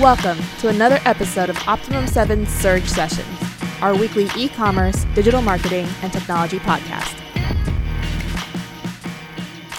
Welcome to another episode of Optimum 7 Surge Sessions, our weekly e commerce, digital marketing, and technology podcast.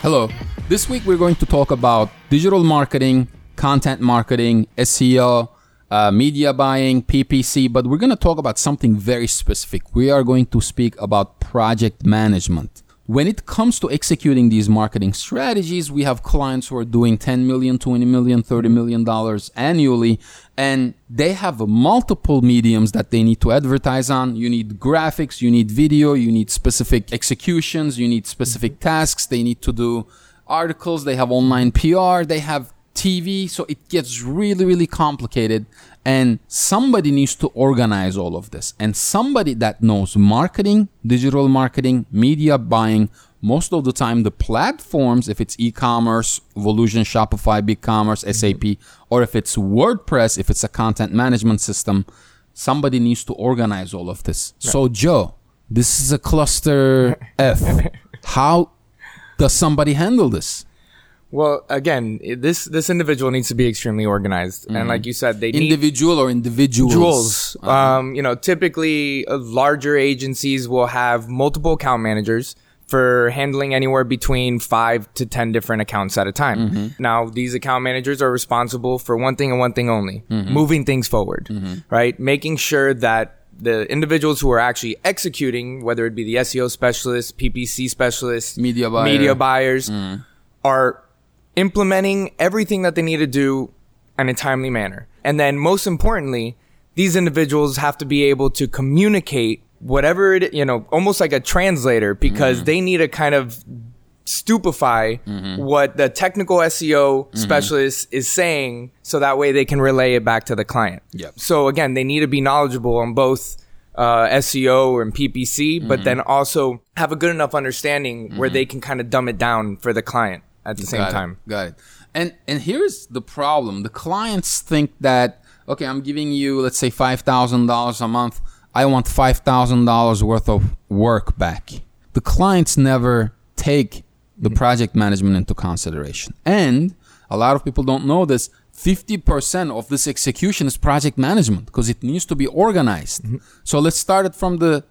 Hello. This week we're going to talk about digital marketing, content marketing, SEO, uh, media buying, PPC, but we're going to talk about something very specific. We are going to speak about project management when it comes to executing these marketing strategies, we have clients who are doing 10 million, 20 million, 30 million dollars annually, and they have multiple mediums that they need to advertise on. You need graphics, you need video, you need specific executions, you need specific tasks. They need to do articles, they have online PR, they have TV, so it gets really, really complicated. And somebody needs to organize all of this. And somebody that knows marketing, digital marketing, media buying, most of the time the platforms, if it's e-commerce, Volusion, Shopify, BigCommerce, mm-hmm. SAP, or if it's WordPress, if it's a content management system, somebody needs to organize all of this. Right. So Joe, this is a cluster F. How does somebody handle this? Well, again, this this individual needs to be extremely organized, mm-hmm. and like you said, they individual or individuals. Uh-huh. Um, you know, typically uh, larger agencies will have multiple account managers for handling anywhere between five to ten different accounts at a time. Mm-hmm. Now, these account managers are responsible for one thing and one thing only: mm-hmm. moving things forward, mm-hmm. right? Making sure that the individuals who are actually executing, whether it be the SEO specialists, PPC specialists, media buyer. media buyers, mm. are implementing everything that they need to do in a timely manner. And then most importantly, these individuals have to be able to communicate whatever it, you know, almost like a translator because mm-hmm. they need to kind of stupefy mm-hmm. what the technical SEO mm-hmm. specialist is saying so that way they can relay it back to the client. Yep. So again, they need to be knowledgeable on both uh, SEO and PPC, but mm-hmm. then also have a good enough understanding where mm-hmm. they can kind of dumb it down for the client at the same Got time. It. Got it. And and here's the problem: the clients think that okay, I'm giving you let's say five thousand dollars a month. I want five thousand dollars worth of work back. The clients never take the project management into consideration, and a lot of people don't know this. 50% of this execution is project management because it needs to be organized. Mm-hmm. So let's start it from the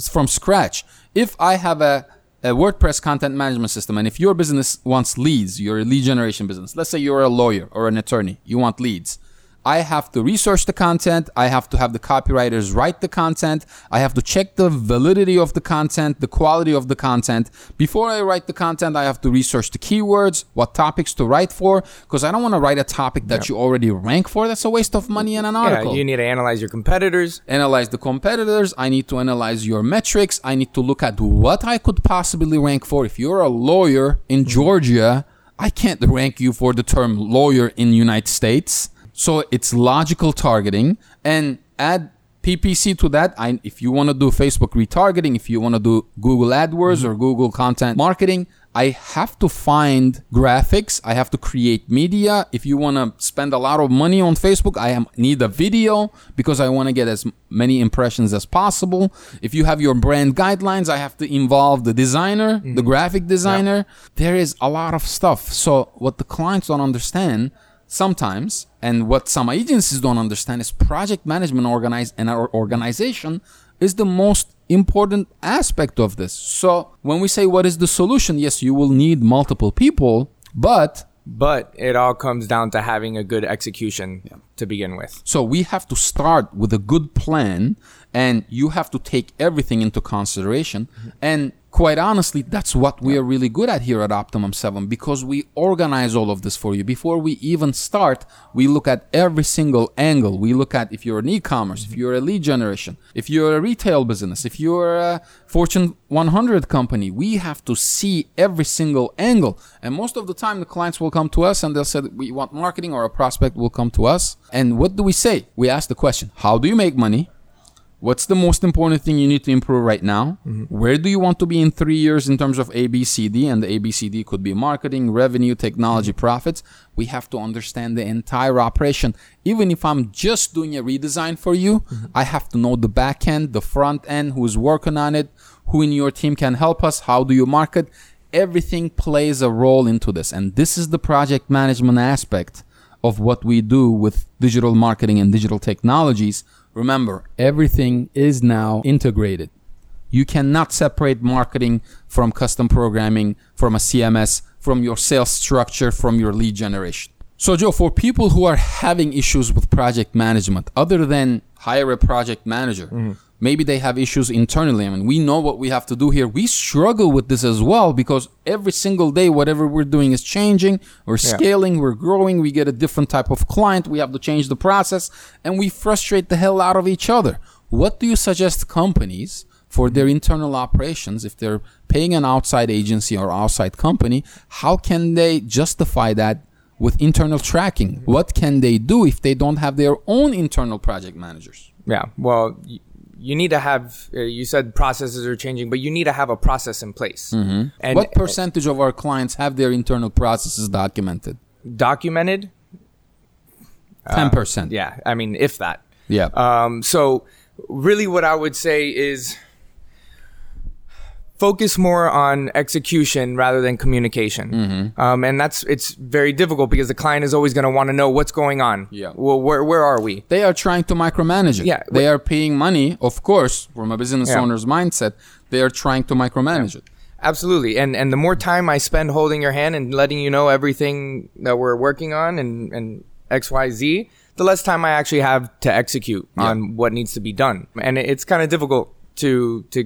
from scratch. If I have a a WordPress content management system, and if your business wants leads, you're a lead generation business, let's say you're a lawyer or an attorney, you want leads. I have to research the content. I have to have the copywriters write the content. I have to check the validity of the content, the quality of the content. Before I write the content, I have to research the keywords, what topics to write for, because I don't want to write a topic that you already rank for. That's a waste of money in an article. Yeah, you need to analyze your competitors. Analyze the competitors. I need to analyze your metrics. I need to look at what I could possibly rank for. If you're a lawyer in mm-hmm. Georgia, I can't rank you for the term lawyer in United States. So it's logical targeting and add PPC to that. I, if you want to do Facebook retargeting, if you want to do Google AdWords mm-hmm. or Google content marketing, I have to find graphics. I have to create media. If you want to spend a lot of money on Facebook, I am, need a video because I want to get as many impressions as possible. If you have your brand guidelines, I have to involve the designer, mm-hmm. the graphic designer. Yeah. There is a lot of stuff. So what the clients don't understand sometimes, and what some agencies don't understand is project management organize and our organization is the most important aspect of this. So when we say what is the solution, yes, you will need multiple people, but but it all comes down to having a good execution yeah. to begin with. So we have to start with a good plan and you have to take everything into consideration mm-hmm. and quite honestly, that's what we are really good at here at Optimum 7 because we organize all of this for you. Before we even start, we look at every single angle. We look at if you're an e-commerce, mm-hmm. if you're a lead generation, if you're a retail business, if you're a Fortune 100 company, we have to see every single angle. And most of the time, the clients will come to us and they'll say, we want marketing or a prospect will come to us. And what do we say? We ask the question, how do you make money? What's the most important thing you need to improve right now? Mm-hmm. Where do you want to be in three years in terms of ABCD? And the ABCD could be marketing, revenue, technology, mm-hmm. profits. We have to understand the entire operation. Even if I'm just doing a redesign for you, mm-hmm. I have to know the back end, the front end, who's working on it, who in your team can help us, how do you market. Everything plays a role into this. And this is the project management aspect of what we do with digital marketing and digital technologies, remember everything is now integrated. You cannot separate marketing from custom programming, from a CMS, from your sales structure, from your lead generation. So, Joe, for people who are having issues with project management, other than hire a project manager, mm-hmm. Maybe they have issues internally. I mean, we know what we have to do here. We struggle with this as well because every single day, whatever we're doing is changing. We're yeah. scaling, we're growing, we get a different type of client, we have to change the process, and we frustrate the hell out of each other. What do you suggest companies? for their internal operations, if they're paying an outside agency or outside company, how can they justify that with internal tracking? What can they do if they don't have their own internal project managers? Yeah, well, you need to have. Uh, you said processes are changing, but you need to have a process in place. Mm-hmm. And what percentage of our clients have their internal processes documented? Documented. Ten uh, percent. Yeah, I mean, if that. Yeah. Um, so, really, what I would say is focus more on execution rather than communication. Mm-hmm. Um, and that's it's very difficult because the client is always going to want to know what's going on. Yeah. Well, where where are we? They are trying to micromanage it. Yeah. They are paying money, of course, from a business yeah. owner's mindset. They are trying to micromanage yeah. it. Absolutely. And and the more time I spend holding your hand and letting you know everything that we're working on and and X Y Z, the less time I actually have to execute yeah. on what needs to be done. And it's kind of difficult to to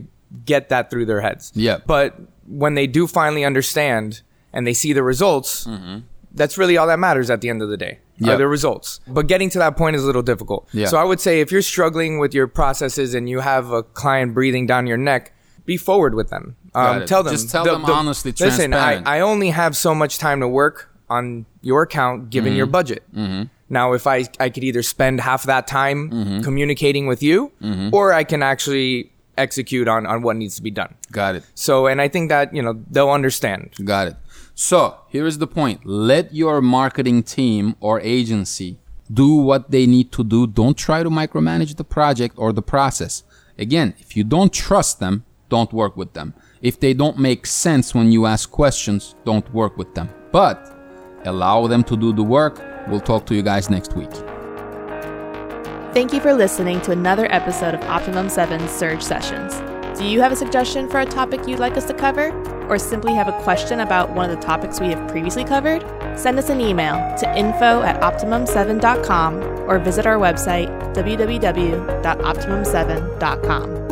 get that through their heads. Yeah. But when they do finally understand and they see the results, mm-hmm. that's really all that matters at the end of the day. Yep. Are the results. But getting to that point is a little difficult. Yeah. So I would say if you're struggling with your processes and you have a client breathing down your neck, be forward with them. Um, tell them. Just tell the, them the, honestly, listen, I, I only have so much time to work on your account given mm-hmm. your budget. Mm-hmm. Now, if I, I could either spend half that time mm-hmm. communicating with you, mm-hmm. or I can actually execute on on what needs to be done. Got it. So, and I think that you know they'll understand. Got it. So here is the point: let your marketing team or agency do what they need to do. Don't try to micromanage the project or the process. Again, if you don't trust them, don't work with them. If they don't make sense when you ask questions, don't work with them. But allow them to do the work. We'll talk to you guys next week. Thank you for listening to another episode of Optimum 7 Surge Sessions. Do you have a suggestion for a topic you'd like us to cover? Or simply have a question about one of the topics we have previously covered? Send us an email to info at optimum7.com or visit our website www.optimum7.com.